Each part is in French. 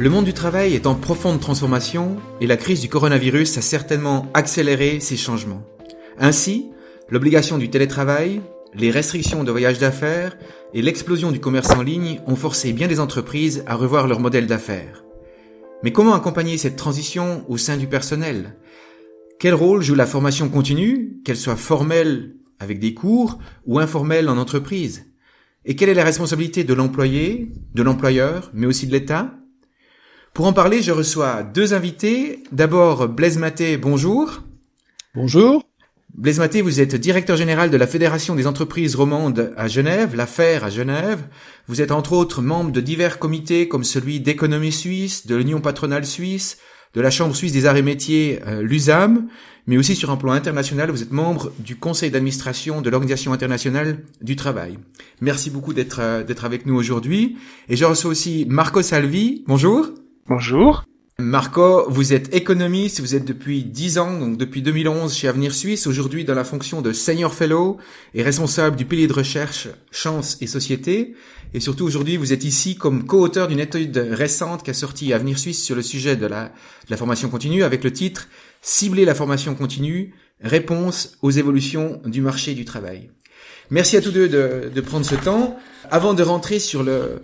Le monde du travail est en profonde transformation et la crise du coronavirus a certainement accéléré ces changements. Ainsi, l'obligation du télétravail, les restrictions de voyage d'affaires et l'explosion du commerce en ligne ont forcé bien des entreprises à revoir leur modèle d'affaires. Mais comment accompagner cette transition au sein du personnel? Quel rôle joue la formation continue, qu'elle soit formelle avec des cours ou informelle en entreprise? Et quelle est la responsabilité de l'employé, de l'employeur, mais aussi de l'État? Pour en parler, je reçois deux invités. D'abord, Blaise Maté, bonjour. Bonjour. Blaise Maté, vous êtes directeur général de la Fédération des entreprises romandes à Genève, l'affaire à Genève. Vous êtes entre autres membre de divers comités comme celui d'économie suisse, de l'Union patronale suisse, de la Chambre suisse des arts et métiers, euh, l'USAM, mais aussi sur un plan international, vous êtes membre du conseil d'administration de l'Organisation internationale du travail. Merci beaucoup d'être euh, d'être avec nous aujourd'hui. Et je reçois aussi Marco Salvi. Bonjour. Bonjour. Marco, vous êtes économiste, vous êtes depuis 10 ans, donc depuis 2011 chez Avenir Suisse, aujourd'hui dans la fonction de Senior Fellow et responsable du pilier de recherche Chance et Société. Et surtout aujourd'hui, vous êtes ici comme co-auteur d'une étude récente qui a sorti Avenir Suisse sur le sujet de la, formation continue avec le titre Cibler la formation continue, réponse aux évolutions du marché du travail. Merci à tous deux de, de prendre ce temps. Avant de rentrer sur le,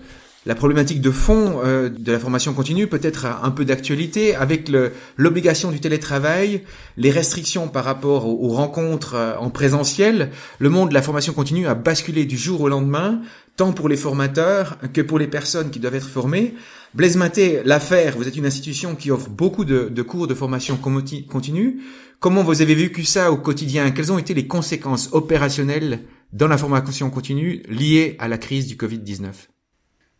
la problématique de fond euh, de la formation continue peut être un peu d'actualité avec l'obligation du télétravail, les restrictions par rapport aux, rencontres euh, en présentiel. Le monde de la formation continue a basculé du jour au lendemain, tant pour les formateurs que pour les personnes qui doivent être formées. Blaise Maté, l'affaire, vous êtes une institution qui offre beaucoup de, de cours de formation continue. Comment vous avez vécu ça au quotidien? Quelles ont été les conséquences opérationnelles dans la formation continue liées à la crise du Covid-19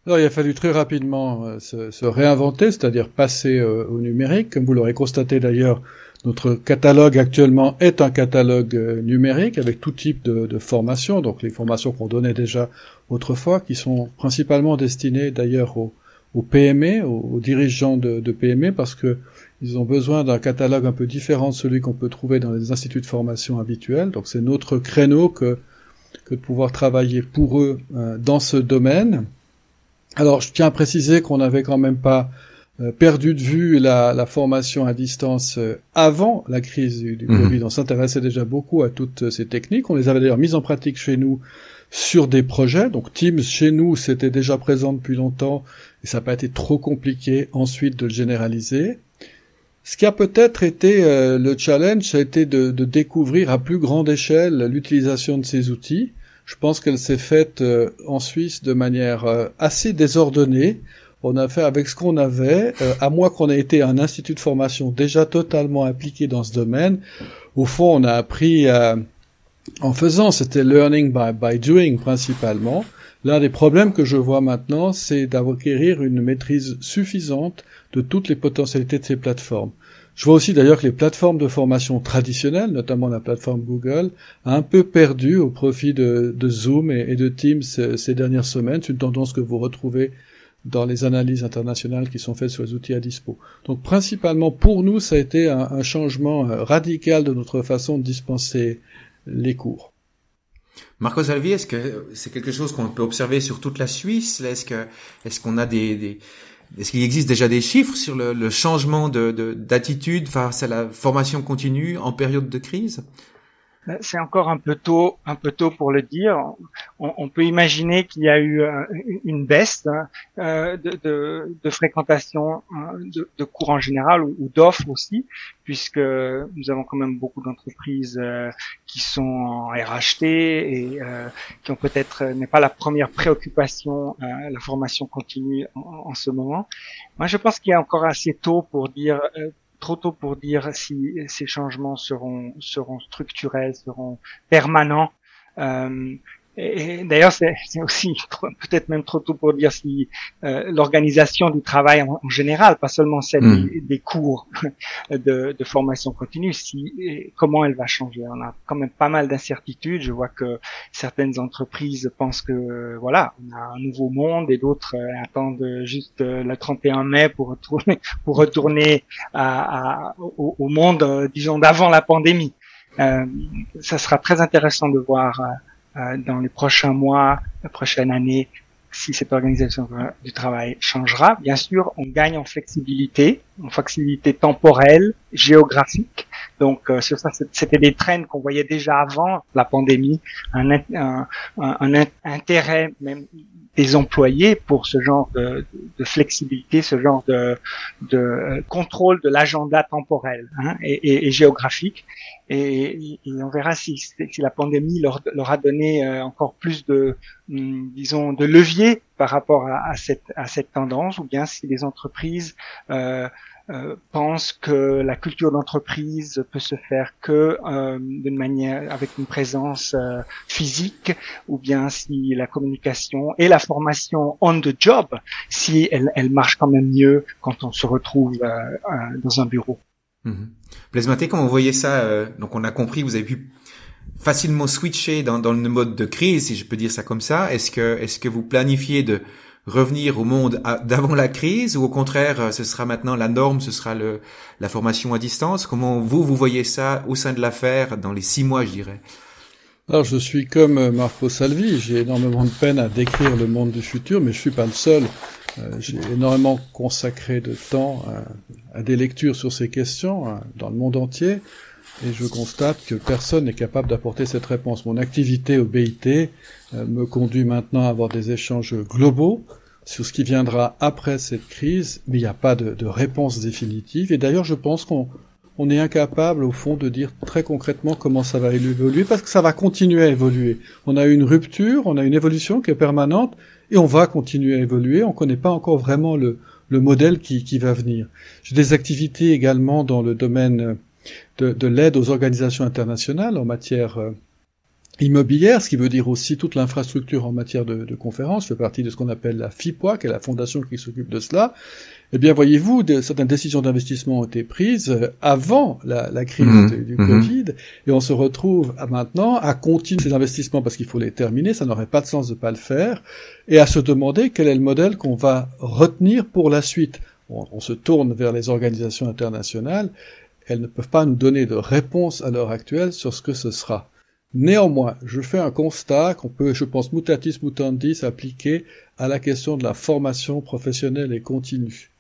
alors, il a fallu très rapidement euh, se, réinventer, c'est-à-dire passer euh, au numérique. Comme vous l'aurez constaté d'ailleurs, notre catalogue actuellement est un catalogue euh, numérique avec tout type de, de formations, donc les formations qu'on donnait déjà autrefois, qui sont principalement destinées d'ailleurs aux, PME, aux, dirigeants de, PME, parce que ils ont besoin d'un catalogue un peu différent de celui qu'on peut trouver dans les instituts de formation habituels. Donc c'est notre créneau que de pouvoir travailler pour eux dans ce domaine. Alors, je tiens à préciser qu'on n'avait quand même pas euh, perdu de vue la, la formation à distance euh, avant la crise du, du mhm. Covid. On s'intéressait déjà beaucoup à toutes euh, ces techniques. On les avait d'ailleurs mises en pratique chez nous sur des projets. Donc Teams chez nous, c'était déjà présent depuis longtemps et ça n'a pas été trop compliqué ensuite de le généraliser. Ce qui a peut-être été le challenge, ça a été de, de, découvrir à plus grande échelle l'utilisation de ces outils. Je pense qu'elle s'est faite euh, en Suisse de manière euh, assez désordonnée. On a fait avec ce qu'on avait, euh, à moins qu'on ait été un institut de formation déjà totalement impliqué dans ce domaine. Au fond, on a appris en faisant, c'était learning by, by doing principalement. L'un des problèmes que je vois maintenant, c'est d'acquérir une maîtrise suffisante de toutes les potentialités de ces plateformes. Je vois aussi d'ailleurs que les plateformes de formation traditionnelles, notamment la plateforme Google, a un peu perdu au profit de, Zoom et, de Teams ces, dernières semaines. C'est une tendance que vous retrouvez dans les analyses internationales qui sont faites sur les outils à dispo. Donc principalement pour nous, ça a été un, changement euh, radical de notre façon de dispenser les cours. Marco Salvi, est-ce que c'est quelque chose qu'on peut observer sur toute la Suisse? Est-ce est-ce qu'on a des est-ce qu'il existe déjà des chiffres sur le, changement d'attitude de, face à la formation continue en période de crise? C'est encore un peu tôt, un peu tôt pour le dire. On, peut imaginer qu'il y a eu euh, une baisse hein, euh, de, fréquentation hein, de, cours en général ou, d'offres aussi, puisque nous avons quand même beaucoup d'entreprises euh, qui sont en RHT et qui ont peut-être n'est pas la première préoccupation la formation continue en, en, ce moment. Moi, je pense qu'il est encore assez tôt pour dire trop tôt pour dire si ces changements seront seront structurels, seront permanents. Euh, et, d'ailleurs, c'est aussi peut-être même trop tôt pour dire si euh, l'organisation du travail en, général, pas seulement celle hmm. des, cours de, de, formation continue, si comment elle va changer. On a quand même pas mal d'incertitudes. Je vois que certaines entreprises pensent que voilà, on a un nouveau monde et d'autres euh, attendent juste euh, le 31 mai pour retourner pour retourner à, à, au, au, monde, euh, disons, d'avant la pandémie. ça sera très intéressant de voir euh, dans les prochains mois, la prochaine année, si cette organisation du travail changera, bien sûr, on gagne en flexibilité, en flexibilité temporelle, géographique. Donc euh, sur ça, c'était des trends qu'on voyait déjà avant la pandémie, un, un, un, intérêt même des employés pour ce genre de, de flexibilité, ce genre de, de euh, contrôle de l'agenda temporel hein, et, et, géographique. Et, et, on verra si, si la pandémie leur, leur, a donné euh, encore plus de, hum, disons, de levier par rapport à, à, cette, à cette tendance, ou bien si les entreprises euh, euh, pense que la culture d'entreprise peut se faire que euh, d'une manière avec une présence euh, physique ou bien si la communication et la formation on the job si elle, elle marche quand même mieux quand on se retrouve dans un bureau. Mmh. Blaise comment vous voyez ça Donc on a compris, vous avez pu facilement switcher dans, dans le mode de crise, si je peux dire ça comme ça. Est-ce que est-ce que vous planifiez de revenir au monde d'avant la crise ou au contraire euh, ce sera maintenant la norme, ce sera le, la formation à distance? Comment vous, vous voyez ça au sein de l'affaire dans les six mois, je dirais? Alors je suis comme euh, Marco Salvi, j'ai énormément de peine à décrire le monde du futur, mais je suis pas le seul. Euh, j'ai énormément consacré de temps à, des lectures sur ces questions dans le monde entier, et je constate que personne n'est capable d'apporter cette réponse. Mon activité au BIT me conduit maintenant à avoir des échanges globaux sur ce qui viendra après cette crise, mais il n'y a pas de, réponse définitive. Et d'ailleurs, je pense qu'on on est incapable, au fond, de dire très concrètement comment ça va évoluer, parce que ça va continuer à évoluer. On a une rupture, on a une évolution qui est permanente, et on va continuer à évoluer. On ne connaît pas encore vraiment le, le modèle qui, va venir. J'ai des activités également dans le domaine de, de l'aide aux organisations internationales en matière euh, immobilière, ce qui veut dire aussi toute l'infrastructure en matière de, de conférences, je fais partie de ce qu'on appelle la FIPOA, qui est la fondation qui s'occupe de cela. Eh bien, voyez-vous, certaines décisions d'investissement ont été prises euh, avant la, la crise mmh. du, mmh. Covid, et on se retrouve à maintenant à continuer ces investissements parce qu'il faut les terminer, ça n'aurait pas de sens de pas le faire, et à se demander quel est le modèle qu'on va retenir pour la suite. On, on se tourne vers les organisations internationales, elles ne peuvent pas nous donner de réponse à l'heure actuelle sur ce que ce sera. Néanmoins, je fais un constat qu'on peut, je pense, mutatis mutandis appliquer à la question de la formation professionnelle et continue.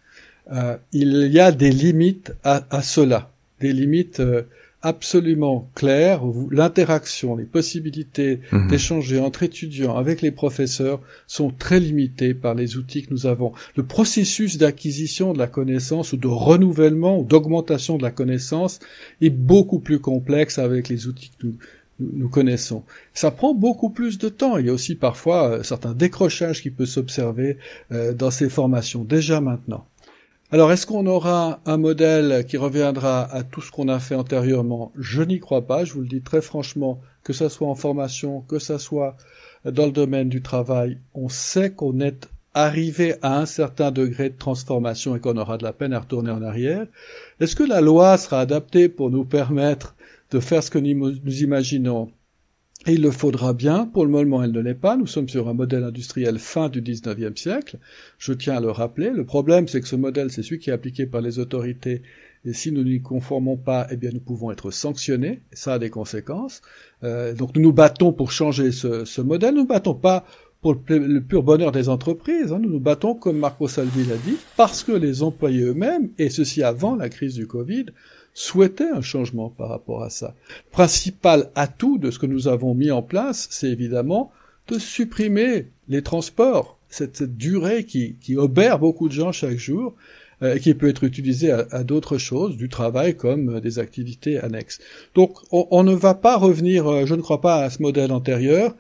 Euh, il y a des limites à, cela, des limites euh, absolument claires. L'interaction, les possibilités mhm. d'échanger entre étudiants avec les professeurs sont très limitées par les outils que nous avons. Le processus d'acquisition de la connaissance ou de renouvellement ou d'augmentation de la connaissance est beaucoup plus complexe avec les outils que nous, nous, connaissons. Ça prend beaucoup plus de temps. Il y a aussi parfois euh, certains décrochages qui peuvent s'observer euh, dans ces formations, déjà maintenant. Alors, est-ce qu'on aura un modèle qui reviendra à tout ce qu'on a fait antérieurement? Je n'y crois pas, je vous le dis très franchement, que ce soit en formation, que ce soit dans le domaine du travail, on sait qu'on est arrivé à un certain degré de transformation et qu'on aura de la peine à retourner en arrière. Est-ce que la loi sera adaptée pour nous permettre de faire ce que nous imaginons? Et il le faudra bien. Pour le moment, elle ne l'est pas. Nous sommes sur un modèle industriel fin du 19e siècle. Je tiens à le rappeler. Le problème, c'est que ce modèle, c'est celui qui est appliqué par les autorités. Et si nous n'y conformons pas, eh bien, nous pouvons être sanctionnés. Ça a des conséquences. Euh, donc, nous nous battons pour changer ce, modèle. Nous ne battons pas pour le, pur bonheur des entreprises. Hein. Nous nous battons, comme Marco Salvi l'a dit, parce que les employés eux-mêmes, et ceci avant la crise du Covid, souhaitait un changement par rapport à ça. Principal atout de ce que nous avons mis en place, c'est évidemment de supprimer les transports, cette, durée qui, qui, obère beaucoup de gens chaque jour, euh, et qui peut être utilisée à, d'autres choses, du travail comme des activités annexes. Donc on, ne va pas revenir, euh, je ne crois pas à ce modèle antérieur,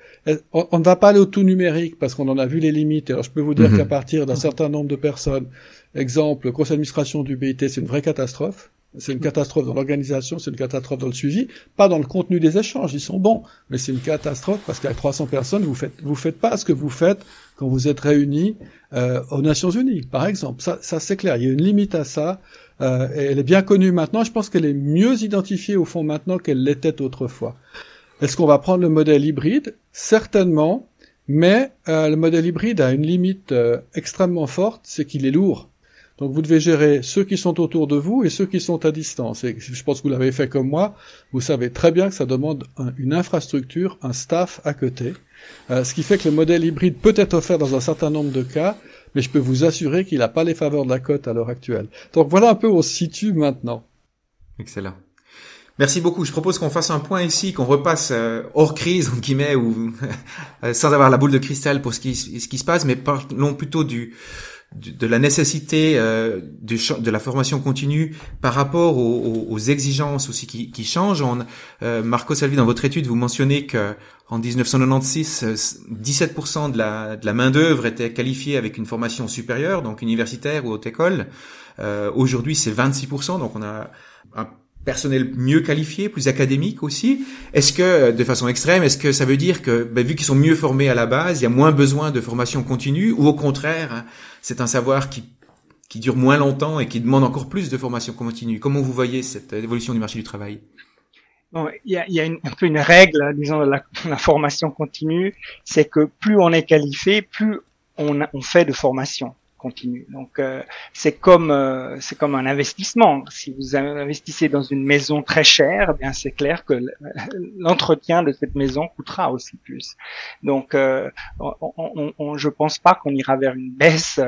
on, ne va pas aller au tout numérique parce qu'on en a vu les limites. Alors je peux vous dire mhm. qu'à partir d'un certain nombre de personnes, exemple, le conseil d'administration du BIT, c'est une vraie catastrophe. C'est une catastrophe dans l'organisation, c'est une catastrophe dans le suivi, pas dans le contenu des échanges, ils sont bons, mais c'est une catastrophe parce qu'avec 300 personnes, vous faites vous faites pas ce que vous faites quand vous êtes réunis euh, aux Nations Unies, par exemple. Ça, c'est clair, il y a une limite à ça. Euh, et elle est bien connue maintenant. Je pense qu'elle est mieux identifiée au fond maintenant qu'elle l'était autrefois. Est-ce qu'on va prendre le modèle hybride? Certainement, mais euh, le modèle hybride a une limite extrêmement forte, c'est qu'il est lourd. Donc vous devez gérer ceux qui sont autour de vous et ceux qui sont à distance. Et je pense que vous l'avez fait comme moi. Vous savez très bien que ça demande une infrastructure, un staff à côté. Euh, ce qui fait que le modèle hybride peut être offert dans un certain nombre de cas, mais je peux vous assurer qu'il n'a pas les faveurs de la cote à l'heure actuelle. Donc voilà un peu où on se situe maintenant. Excellent. Merci beaucoup. Je propose qu'on fasse un point ici, qu'on repasse euh, hors crise, en guillemets, ou sans avoir la boule de cristal pour ce qui se passe, mais parlons plutôt du, de la nécessité euh, de, la formation continue par rapport aux, exigences aussi qui, qui changent. On, euh, Marco Salvi, dans votre étude, vous mentionnez que en 1996, 17% de la, de la main d'œuvre était qualifiée avec une formation supérieure, donc universitaire ou haute école. Euh, Aujourd'hui, c'est 26%, donc on a un personnel mieux qualifié, plus académique aussi. Est-ce que, de façon extrême, est-ce que ça veut dire que, ben, vu qu'ils sont mieux formés à la base, il y a moins besoin de formation continue, ou au contraire, hein, c'est un savoir qui, qui dure moins longtemps et qui demande encore plus de formation continue? Comment vous voyez cette évolution du marché du travail? Il y a, une, un peu une règle, disons, de la, formation continue, c'est que plus on est qualifié, plus on fait de formation Donc euh, c'est comme euh, c'est comme un investissement. Si vous investissez dans une maison très chère, eh bien c'est clair que l'entretien de cette maison coûtera aussi plus. Donc euh, on, on, je pense pas qu'on ira vers une baisse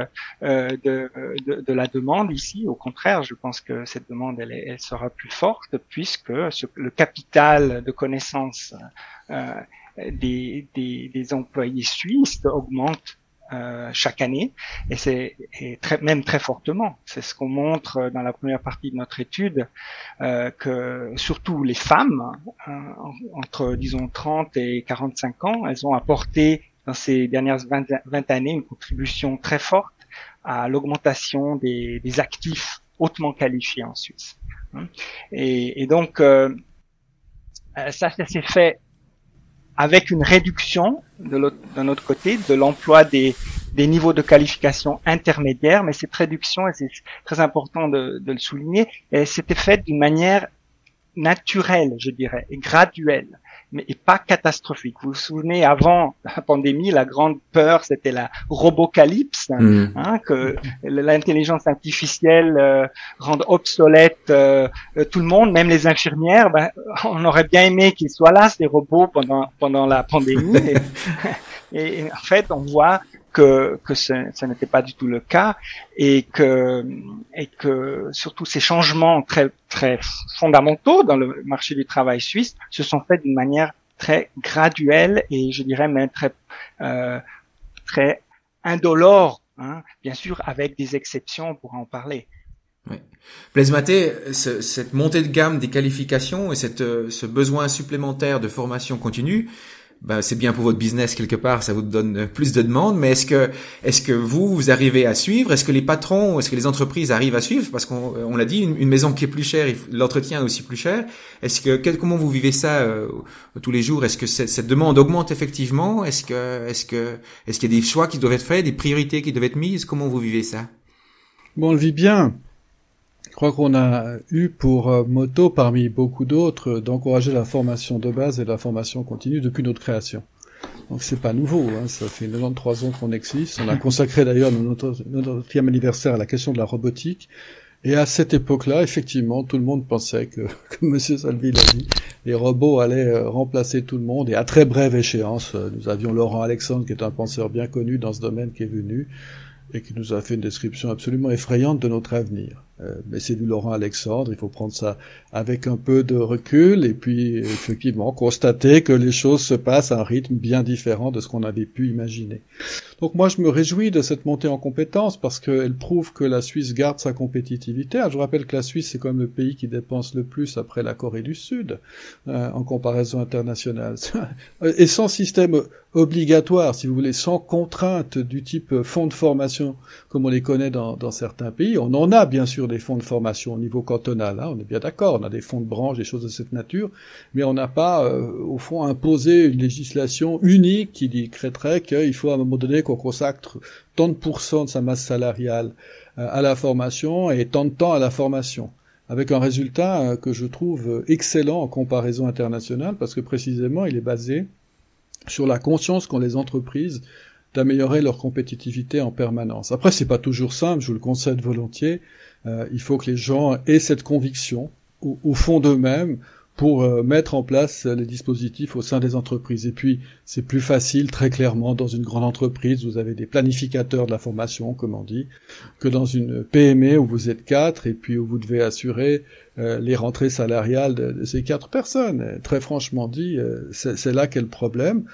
euh, de, de, de, la demande ici. Au contraire, je pense que cette demande elle, elle sera plus forte puisque le capital de connaissances des, des, des employés suisses augmente euh, chaque année, et c'est très, même très fortement. C'est ce qu'on montre dans la première partie de notre étude, euh, que surtout les femmes, euh, entre disons 30 et 45 ans, elles ont apporté dans ces dernières 20, années une contribution très forte à l'augmentation des, des, actifs hautement qualifiés en Suisse. Et, et donc, euh, ça, ça s'est fait avec une réduction d'un autre côté de l'emploi des, des, niveaux de qualification intermédiaires, mais cette réduction, et c'est très important de, de le souligner, elle s'était faite d'une manière naturelle, je dirais, et graduelle mais pas catastrophique. Vous vous souvenez, avant la pandémie, la grande peur, c'était la robocalypse, mm. hein, que l'intelligence artificielle euh, rende obsolète euh, tout le monde, même les infirmières. Ben, on aurait bien aimé qu'ils soient là, ces robots, pendant pendant la pandémie. et, en fait, on voit que, que ce, n'était pas du tout le cas et que, et que surtout ces changements très, très fondamentaux dans le marché du travail suisse se sont faits d'une manière très graduelle et je dirais même très, euh, très indolore, hein, bien sûr avec des exceptions, on pourra en parler. Oui. Blaise Maté, cette montée de gamme des qualifications et cette, ce besoin supplémentaire de formation continue, ben, c'est bien pour votre business quelque part, ça vous donne plus de demandes. Mais est-ce que, est-ce que vous, vous arrivez à suivre? Est-ce que les patrons, est-ce que les entreprises arrivent à suivre? Parce qu'on on l'a dit, une, maison qui est plus chère, l'entretien est aussi plus cher. Est-ce que, comment vous vivez ça euh, tous les jours? Est-ce que cette, cette, demande augmente effectivement? Est-ce que, est-ce que, est-ce qu'il y a des choix qui doivent être faits, des priorités qui doivent être mises? Comment vous vivez ça? Bon, on le vit bien. Je crois qu'on a eu pour euh, moto, parmi beaucoup d'autres, d'encourager la formation de base et la formation continue depuis notre création. Donc c'est pas nouveau, hein, ça fait 93 ans qu'on existe. On a consacré d'ailleurs notre, notre anniversaire à la question de la robotique. Et à cette époque-là, effectivement, tout le monde pensait que, comme M. Salvi l'a dit, les robots allaient euh, remplacer tout le monde. Et à très brève échéance, euh, nous avions Laurent Alexandre, qui est un penseur bien connu dans ce domaine, qui est venu et qui nous a fait une description absolument effrayante de notre avenir. Euh, mais c'est du Laurent Alexandre, il faut prendre ça avec un peu de recul et puis effectivement constater que les choses se passent à un rythme bien différent de ce qu'on avait pu imaginer. Donc moi je me réjouis de cette montée en compétences parce qu'elle prouve que la Suisse garde sa compétitivité. je rappelle que la Suisse c'est quand même le pays qui dépense le plus après la Corée du Sud euh, en comparaison internationale. et sans système obligatoire, si vous voulez, sans contrainte du type fonds de formation comme on les connaît dans, dans certains pays, on en a bien sûr des fonds de formation au niveau cantonal, hein, on est bien d'accord, on a des fonds de branche, des choses de cette nature, mais on n'a pas, euh, au fond, imposé une législation unique qui décréterait qu'il faut à un moment donné qu'on consacre tant de pourcents de sa masse salariale euh, à la formation et tant de temps à la formation. Avec un résultat euh, que je trouve excellent en comparaison internationale, parce que précisément il est basé sur la conscience qu'ont les entreprises d'améliorer leur compétitivité en permanence. Après, c'est pas toujours simple, je vous le concède volontiers. Euh, il faut que les gens aient cette conviction au, fond d'eux-mêmes pour euh, mettre en place les dispositifs au sein des entreprises. Et puis, c'est plus facile, très clairement, dans une grande entreprise, vous avez des planificateurs de la formation, comme on dit, que dans une PME où vous êtes quatre et puis où vous devez assurer euh, les rentrées salariales de, ces quatre personnes. Très franchement dit, euh, c'est là qu'est le problème.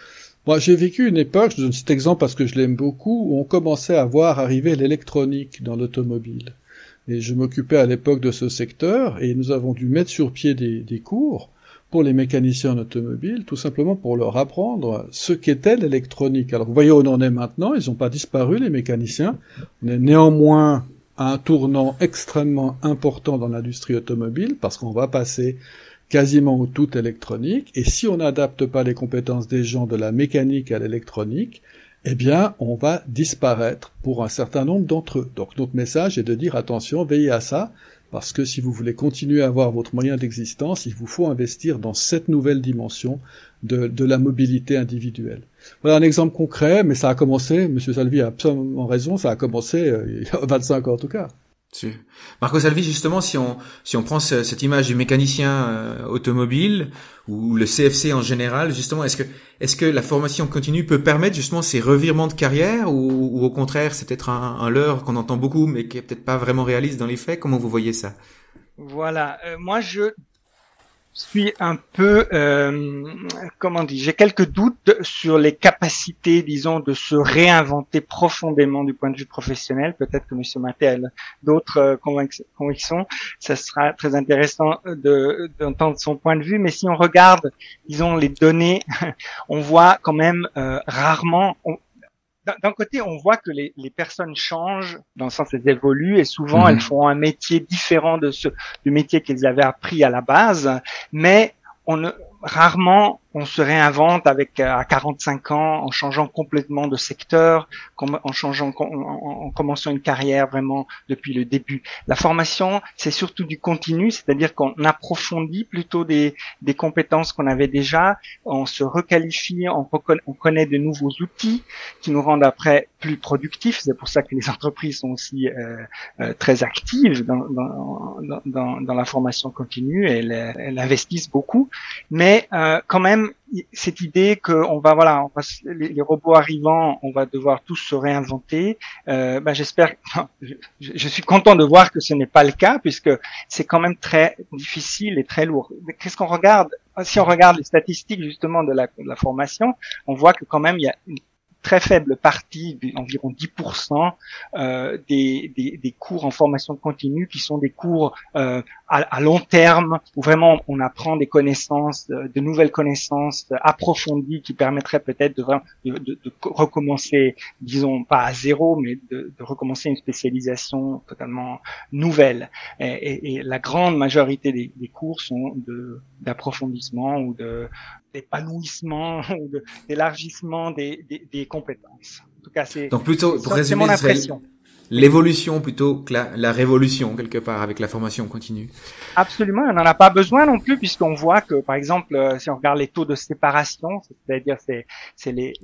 Moi, j'ai vécu une époque, je donne cet exemple parce que je l'aime beaucoup, où on commençait à voir arriver l'électronique dans l'automobile. Et je m'occupais à l'époque de ce secteur et nous avons dû mettre sur pied des, cours pour les mécaniciens en automobile, tout simplement pour leur apprendre ce qu'était l'électronique. Alors vous voyez où on en est maintenant, ils n'ont pas disparu les mécaniciens, on est néanmoins à un tournant extrêmement important dans l'industrie automobile parce qu'on va passer quasiment tout électronique et si on n'adapte pas les compétences des gens de la mécanique à l'électronique, eh bien, on va disparaître pour un certain nombre d'entre eux. Donc notre message est de dire attention, veillez à ça, parce que si vous voulez continuer à avoir votre moyen d'existence, il vous faut investir dans cette nouvelle dimension de, de, la mobilité individuelle. Voilà un exemple concret, mais ça a commencé, M. Salvi a absolument raison, ça a commencé euh, il y a 25 ans en tout cas. Marco Salvi, justement, si on si on prend cette image du mécanicien euh, automobile ou le CFC en général, justement, est-ce que est-ce que la formation continue peut permettre justement ces revirements de carrière ou, au contraire c'est peut-être un, un leurre qu'on entend beaucoup mais qui est peut-être pas vraiment réaliste dans les faits? Comment vous voyez ça? Voilà, euh, moi je suis un peu, euh, comment dire, j'ai quelques doutes sur les capacités, disons, de se réinventer profondément du point de vue professionnel. Peut-être que M. Maté a d'autres euh, convictions. Ça sera très intéressant d'entendre son point de vue. Mais si on regarde, disons, les données, on voit quand même euh, rarement, d'un côté, on voit que les, personnes changent, dans le sens elles évoluent, et souvent elles mhm. font un métier différent de ce du métier qu'elles avaient appris à la base, mais on ne, rarement on se réinvente avec euh, à 45 ans en changeant complètement de secteur, en changeant en, commençant une carrière vraiment depuis le début. La formation, c'est surtout du continu, c'est-à-dire qu'on approfondit plutôt des, des compétences qu'on avait déjà, on se requalifie, on, on connaît de nouveaux outils qui nous rendent après plus productifs. C'est pour ça que les entreprises sont aussi euh, euh, très actives dans, dans, dans, dans, la formation continue, elles, elles investissent beaucoup, mais euh, quand même cette idée que on va voilà, on va, les, robots arrivant, on va devoir tous se réinventer. Ben j'espère, je, je, suis content de voir que ce n'est pas le cas puisque c'est quand même très difficile et très lourd. Qu'est-ce qu'on regarde? Si on regarde les statistiques justement de la, de la formation, on voit que quand même il y a une très faible partie, environ 10% euh, des, des, des, cours en formation continue qui sont des cours euh, à, à, long terme où vraiment on apprend des connaissances, de, de nouvelles connaissances approfondies qui permettraient peut-être de, de, de, recommencer, disons pas à zéro, mais de, recommencer une spécialisation totalement nouvelle. Et, et, et la grande majorité des, des cours sont d'approfondissement ou de, d'épanouissement ou d'élargissement des, des, des, compétences. En tout cas, c'est donc plutôt pour résumer, l'évolution plutôt que la, la, révolution quelque part avec la formation continue. Absolument, on n'en a pas besoin non plus puisqu'on voit que par exemple euh, si on regarde les taux de séparation, c'est-à-dire c'est c'est les,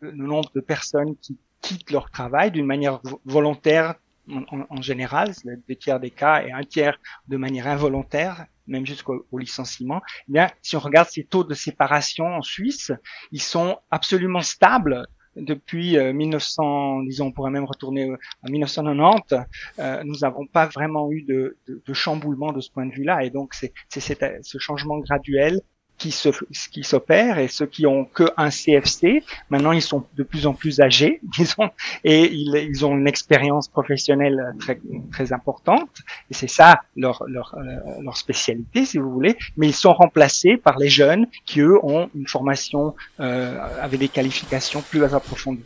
le nombre de personnes qui quittent leur travail d'une manière volontaire en, en, général, c'est deux tiers des cas et un tiers de manière involontaire, même jusqu'au licenciement. Eh bien, si on regarde ces taux de séparation en Suisse, ils sont absolument stables depuis 1900, euh, disons, on pourrait même retourner en 1990, euh, nous n'avons pas vraiment eu de, de, de, chamboulement de ce point de vue-là, et donc c'est ce changement graduel qui se qui s'opèrent et ceux qui ont que un CFC maintenant ils sont de plus en plus âgés disons et ils, ils ont une expérience professionnelle très très importante. Et c'est ça leur leur euh, leur spécialité si vous voulez. Mais ils sont remplacés par les jeunes qui eux ont une formation euh, avec des qualifications plus approfondies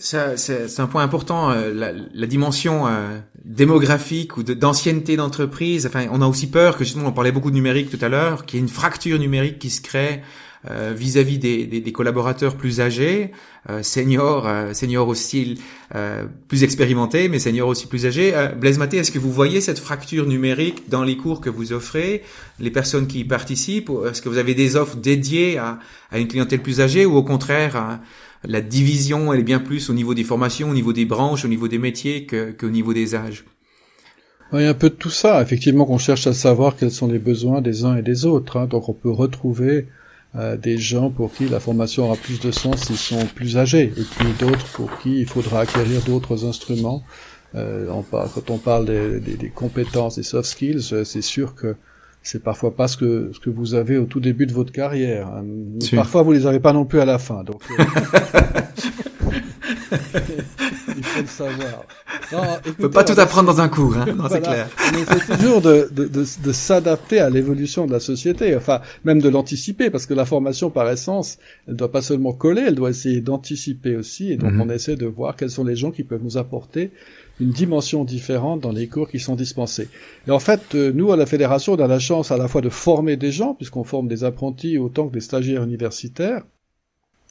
c'est un point important, euh, la, la, dimension euh, démographique ou d'ancienneté d'entreprise. Enfin, on a aussi peur que justement, on parlait beaucoup de numérique tout à l'heure, qu'il y ait une fracture numérique qui se crée euh, vis-à-vis des, des, des, collaborateurs plus âgés, seniors, seniors aussi plus expérimentés, mais seniors aussi plus âgés. Blaise Maté, est-ce que vous voyez cette fracture numérique dans les cours que vous offrez, les personnes qui y participent Est-ce que vous avez des offres dédiées à, à une clientèle plus âgée ou au contraire à, la division, elle est bien plus au niveau des formations, au niveau des branches, au niveau des métiers qu'au niveau des âges. Il y a un peu de tout ça. Effectivement, qu'on cherche à savoir quels sont les besoins des uns et des autres. Hein. Donc, on peut retrouver euh, des gens pour qui la formation aura plus de sens s'ils sont plus âgés, et puis d'autres pour qui il faudra acquérir d'autres instruments. Euh, on quand on parle des, des, des, compétences, des soft skills, euh, c'est sûr que c'est parfois pas ce que ce que vous avez au tout début de votre carrière. Hein. Parfois, vous les avez pas non plus à la fin. Donc, euh, il faut le savoir. Non, écoutez, peut pas tout apprendre dans un cours, hein c'est clair. Mais c'est toujours de, de, de, de s'adapter à l'évolution de la société, enfin même de l'anticiper, parce que la formation par essence, elle doit pas seulement coller, elle doit essayer d'anticiper aussi, et donc mhm. on essaie de voir quels sont les gens qui peuvent nous apporter une dimension différente dans les cours qui sont dispensés. Et en fait, euh, nous, à la Fédération, on a la chance à la fois de former des gens, puisqu'on forme des apprentis autant que des stagiaires universitaires,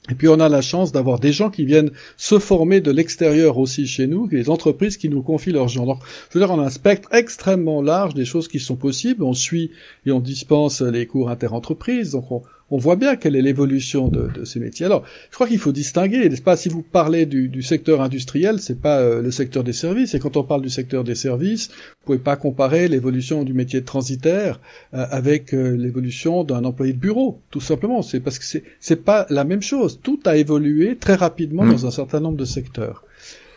et puis on a la chance d'avoir des gens qui viennent se former de l'extérieur aussi chez nous, des entreprises qui nous confient leurs gens. Donc, je veux dire, on a un spectre extrêmement large des choses qui sont possibles. On suit et on dispense les cours interentreprises. Donc, on, on voit bien quelle est l'évolution de, de, ces métiers. Alors, je crois qu'il faut distinguer, n'est-ce pas Si vous parlez du, du secteur industriel, c'est pas euh, le secteur des services. Et quand on parle du secteur des services, vous pouvez pas comparer l'évolution du métier de transitaire euh, avec euh, l'évolution d'un employé de bureau, tout simplement. C'est parce que c'est c'est pas la même chose. Tout a évolué très rapidement mmh. dans un certain nombre de secteurs.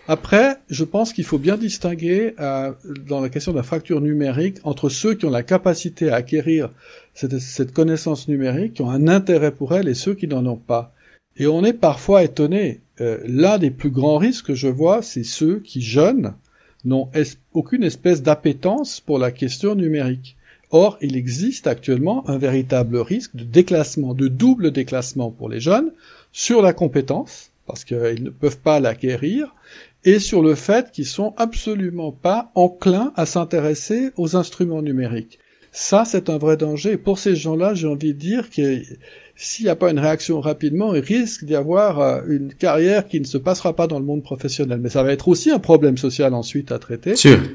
Après, je pense qu'il faut bien distinguer euh, dans la question de la fracture numérique entre ceux qui ont la capacité à acquérir cette, cette connaissance numérique, qui ont un intérêt pour elle, et ceux qui n'en ont pas. Et on est parfois étonné. Euh, L'un des plus grands risques que je vois, c'est ceux qui, jeunes, n'ont aucune espèce d'appétence pour la question numérique. Or, il existe actuellement un véritable risque de déclassement, de double déclassement pour les jeunes sur la compétence, parce qu'ils ne peuvent pas l'acquérir, et sur le fait qu'ils sont absolument pas enclins à s'intéresser aux instruments numériques. Ça, c'est un vrai danger. pour ces gens-là, j'ai envie de dire que s'il n'y a pas une réaction rapidement, il risque d'y avoir euh, une carrière qui ne se passera pas dans le monde professionnel. Mais ça va être aussi un problème social ensuite à traiter.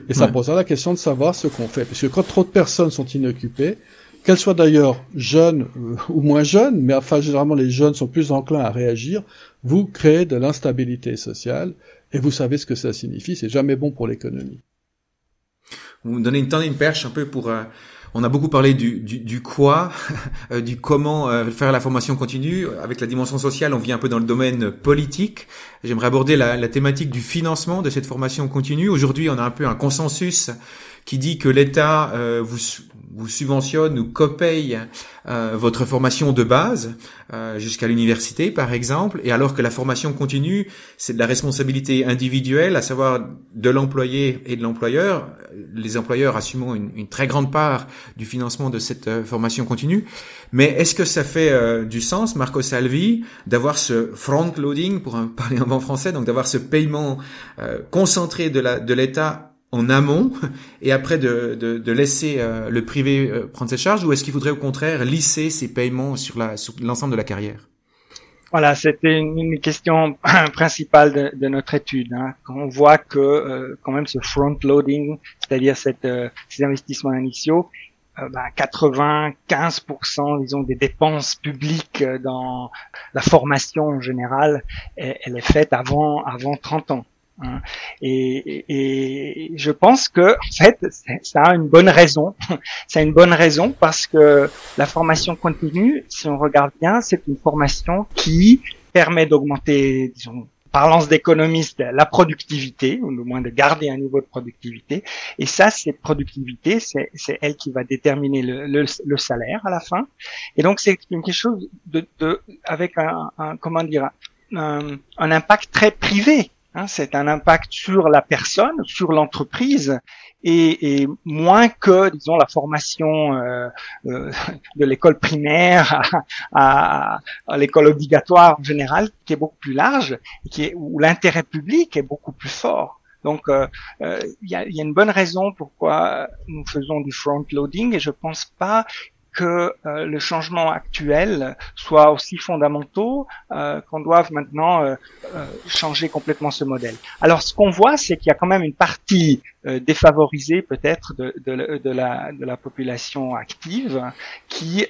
et ça posera la question de savoir ce qu'on fait. Parce que quand trop de personnes sont inoccupées, qu'elles soient d'ailleurs jeunes euh, ou moins jeunes, mais enfin généralement les jeunes sont plus enclins à réagir, vous créez de l'instabilité sociale et vous savez ce que ça signifie, c'est jamais bon pour l'économie. Vous me donnez une, perche un peu pour... Euh, on a beaucoup parlé du, du, du quoi, euh, du comment euh, faire la formation continue. Avec la dimension sociale, on vient un peu dans le domaine politique. J'aimerais aborder la, la, thématique du financement de cette formation continue. Aujourd'hui, on a un peu un consensus qui dit que l'État vous, vous subventionne ou copaye euh, votre formation de base euh, jusqu'à l'université par exemple, et alors que la formation continue, c'est de la responsabilité individuelle, à savoir de l'employé et de l'employeur, les employeurs assumant une, une, très grande part du financement de cette euh, formation continue. Mais est-ce que ça fait euh, du sens, Marco Salvi, d'avoir ce front-loading, pour parler en bon français, donc d'avoir ce paiement euh, concentré de l'État en amont et après de, de, de laisser euh, le privé euh, prendre ses charges ou est-ce qu'il faudrait au contraire lisser ces paiements sur l'ensemble de la carrière? Voilà, c'était une, question principale de, de notre étude. Hein. On voit que euh, quand même ce front-loading, c'est-à-dire cette, ces investissements initiaux, ben, 95% disons des dépenses publiques dans la formation en général, elle, elle est faite avant avant 30 ans. Hein. Et, et, je pense que en fait, ça a une bonne raison. ça a une bonne raison parce que la formation continue, si on regarde bien, c'est une formation qui permet d'augmenter, disons, parlance d'économiste, la productivité, ou au moins de garder un niveau de productivité. Et ça, cette productivité, c'est elle qui va déterminer le, le, le, salaire à la fin. Et donc, c'est quelque chose de, de avec un, un comment dire, un, un impact très privé Hein, c'est un impact sur la personne, sur l'entreprise, et, et, moins que, disons, la formation euh, euh, de l'école primaire à, à, l'école obligatoire en général, qui est beaucoup plus large, qui est, où l'intérêt public est beaucoup plus fort. Donc, euh, euh, il y, a, y, a, une bonne raison pourquoi nous faisons du front-loading, et je pense pas que euh, le changement actuel soit aussi fondamentaux euh, qu'on doive maintenant euh, changer complètement ce modèle. Alors ce qu'on voit, c'est qu'il y a quand même une partie défavorisée peut-être de, de, de, la, de la population active qui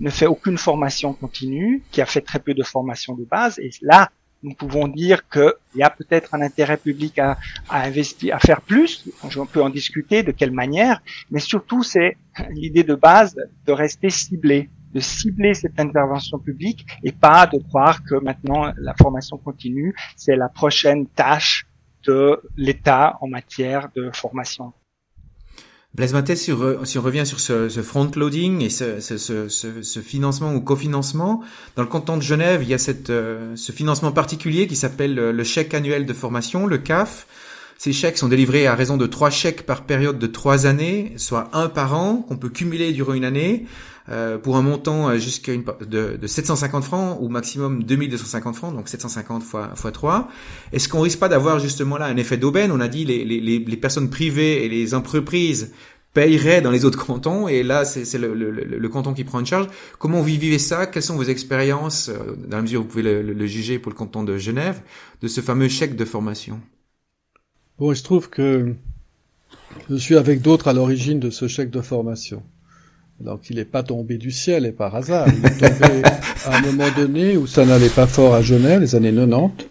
ne fait aucune formation continue, qui a fait très peu de formation de base, et là, nous pouvons dire qu'il y a peut-être un intérêt public à, investir, à faire plus. On peut en discuter de quelle manière, mais surtout c'est l'idée de base de rester ciblé, de cibler cette intervention publique et pas de croire que maintenant la formation continue, c'est la prochaine tâche de l'État en matière de formation. Blaise si, on revient sur ce, ce front-loading et ce, ce, ce, financement ou cofinancement, dans le canton de Genève, il y a euh, ce financement particulier qui s'appelle le chèque annuel de formation, le CAF. Ces chèques sont délivrés à raison de trois chèques par période de trois années, soit un par an, qu'on peut cumuler durant une année, euh, pour un montant euh, jusqu'à une de, de 750 francs ou maximum 2250 francs, donc 750 fois fois 3. Est-ce qu'on risque pas d'avoir justement là un effet d'aubaine? On a dit les, les, les personnes privées et les entreprises payeraient dans les autres cantons et là c'est le, le, le, canton qui prend une charge. Comment vous vivez ça? Quelles sont vos expériences, euh, dans la mesure où vous pouvez le, juger pour le canton de Genève, de ce fameux chèque de formation? Bon, il se trouve que je suis avec d'autres à l'origine de ce chèque de formation. Donc il n'est pas tombé du ciel et par hasard. Il est tombé à un moment donné où ça n'allait pas fort à Genève, les années 90.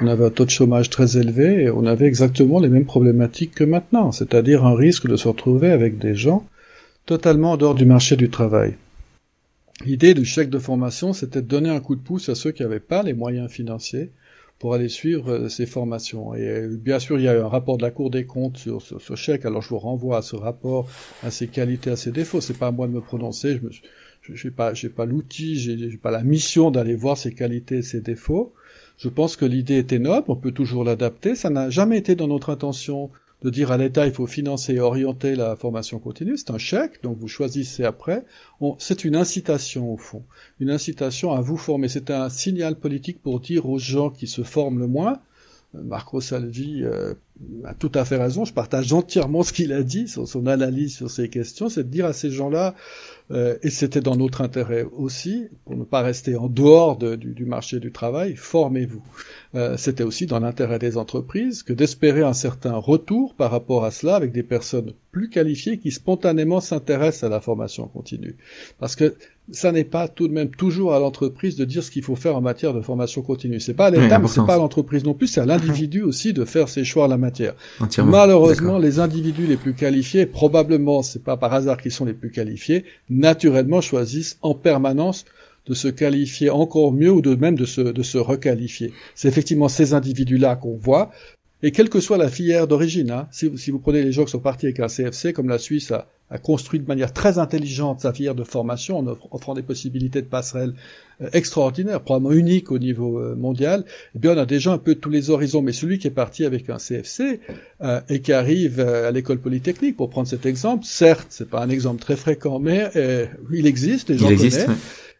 On avait un taux de chômage très élevé et on avait exactement les mêmes problématiques que maintenant, c'est-à-dire un risque de se retrouver avec des gens totalement en dehors du marché du travail. L'idée du chèque de formation, c'était de donner un coup de pouce à ceux qui n'avaient pas les moyens financiers pour aller suivre euh, ces formations. Et euh, bien sûr, il y a un rapport de la Cour des comptes sur ce, chèque. Alors, je vous renvoie à ce rapport, à ses qualités, à ses défauts. C'est pas à moi de me prononcer. Je n'ai pas, j'ai pas l'outil, j'ai pas la mission d'aller voir ses qualités ses défauts. Je pense que l'idée était noble. On peut toujours l'adapter. Ça n'a jamais été dans notre intention de dire à l'État il faut financer et orienter la formation continue, c'est un chèque, donc vous choisissez après. C'est une incitation au fond, une incitation à vous former. C'est un signal politique pour dire aux gens qui se forment le moins, euh, Marco Salvi euh, a tout à fait raison, je partage entièrement ce qu'il a dit, sur son analyse sur ces questions, c'est de dire à ces gens-là, euh, et c'était dans notre intérêt aussi, pour ne pas rester en dehors de, du, du, marché du travail, formez-vous. Euh, c'était aussi dans l'intérêt des entreprises que d'espérer un certain retour par rapport à cela avec des personnes plus qualifiées qui spontanément s'intéressent à la formation continue. Parce que ça n'est pas tout de même toujours à l'entreprise de dire ce qu'il faut faire en matière de formation continue. C'est pas à l'État, mais c'est pas à l'entreprise non plus, c'est à l'individu aussi de faire ses choix en la matière. Malheureusement, les individus les plus qualifiés, probablement, c'est pas par hasard qu'ils sont les plus qualifiés, naturellement choisissent en permanence de se qualifier encore mieux ou de même de se, de se requalifier. C'est effectivement ces individus-là qu'on voit. Et quelle que soit la filière d'origine, hein, si, si, vous prenez les gens qui sont partis avec un CFC, comme la Suisse a, a construit de manière très intelligente sa filière de formation en offrant des possibilités de passerelles euh, extraordinaires, probablement uniques au niveau euh, mondial, eh bien on a déjà un peu tous les horizons. Mais celui qui est parti avec un CFC euh, et qui arrive à l'école polytechnique, pour prendre cet exemple, certes, c'est pas un exemple très fréquent, mais il existe, les gens il connaissent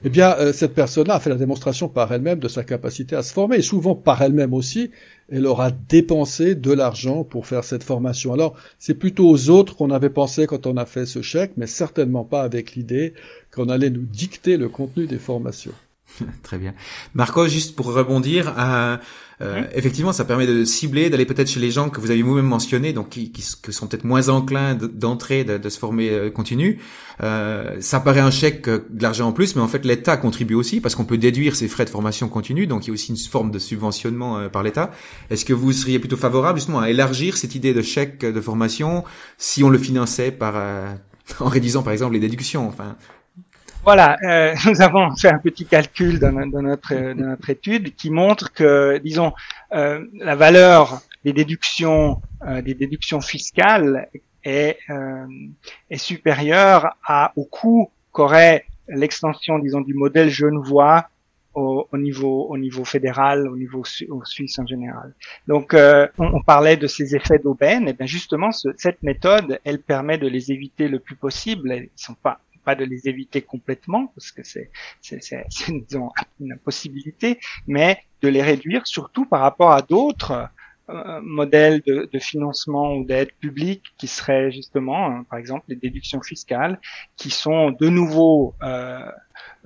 eh bien, euh, cette personne-là a fait la démonstration par elle-même de sa capacité à se former, et souvent par elle-même aussi, elle aura dépensé de l'argent pour faire cette formation. Alors, c'est plutôt aux autres qu'on avait pensé quand on a fait ce chèque, mais certainement pas avec l'idée qu'on allait nous dicter le contenu des formations. Très bien. Marco, juste pour rebondir, euh, euh, effectivement, ça permet de cibler, d'aller peut-être chez les gens que vous avez vous-même mentionnés, donc qui, qui, sont peut-être moins enclins d'entrer, de, de, se former euh, continu. Euh, ça paraît un chèque de l'argent en plus, mais en fait l'État contribue aussi parce qu'on peut déduire ses frais de formation continue, donc il y a aussi une forme de subventionnement euh, par l'État. Est-ce que vous seriez plutôt favorable justement à élargir cette idée de chèque de formation si on le finançait par en réduisant par exemple les déductions Enfin, voilà, euh, nous avons fait un petit calcul dans, notre, notre, étude qui montre que, disons, euh, la valeur des déductions, euh, des déductions fiscales est, est supérieure à, au coût qu'aurait l'extension, disons, du modèle genevois au, au, niveau, au niveau fédéral, au niveau au suisse en général. Donc, on, on, parlait de ces effets d'aubaine. Et bien justement, ce, cette méthode, elle permet de les éviter le plus possible. Ils sont pas pas de les éviter complètement parce que c'est c'est une possibilité, mais de les réduire surtout par rapport à d'autres euh, modèles de, de, financement ou d'aide publique qui seraient justement, hein, par exemple, les déductions fiscales, qui sont de nouveau, euh,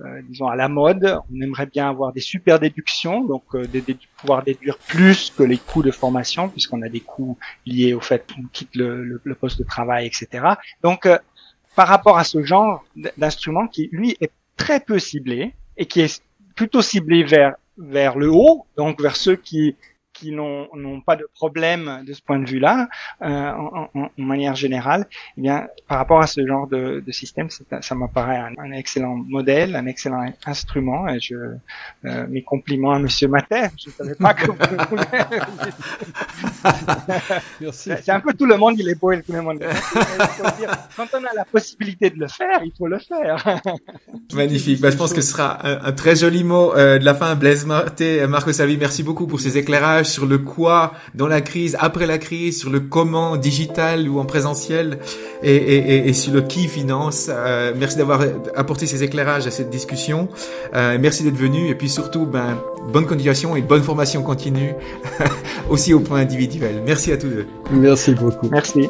euh, disons, à la mode. On aimerait bien avoir des super déductions, donc euh, des, pouvoir déduire plus que les coûts de formation, puisqu'on a des coûts liés au fait qu'on quitte le, le, le, poste de travail, etc. Donc, euh, par rapport à ce genre d'instrument qui, lui, est très peu ciblé et qui est plutôt ciblé vers vers le haut, donc vers ceux qui qui n'ont pas de problème de ce point de vue-là, euh, en, en, en, manière générale, eh bien, par rapport à ce genre de, de système, ça m'apparaît un, un, excellent modèle, un excellent instrument. Et je euh, mes compliments à Monsieur Mater. Je ne savais pas que vous C'est un peu tout le monde il est beau et tout le monde. Quand on a la possibilité de le faire, il faut le faire. Magnifique. Bah, je pense que ce sera un, un très joli mot euh, de la fin. Blaise Marté, Marco Savi, merci beaucoup pour ces éclairages sur le quoi dans la crise, après la crise, sur le comment digital ou en présentiel et, et, et sur le qui finance. Euh, merci d'avoir apporté ces éclairages à cette discussion. Euh, merci d'être venu et puis surtout, ben, bonne continuation et bonne formation continue aussi au point individuel. Merci à tous deux. Merci beaucoup. Merci.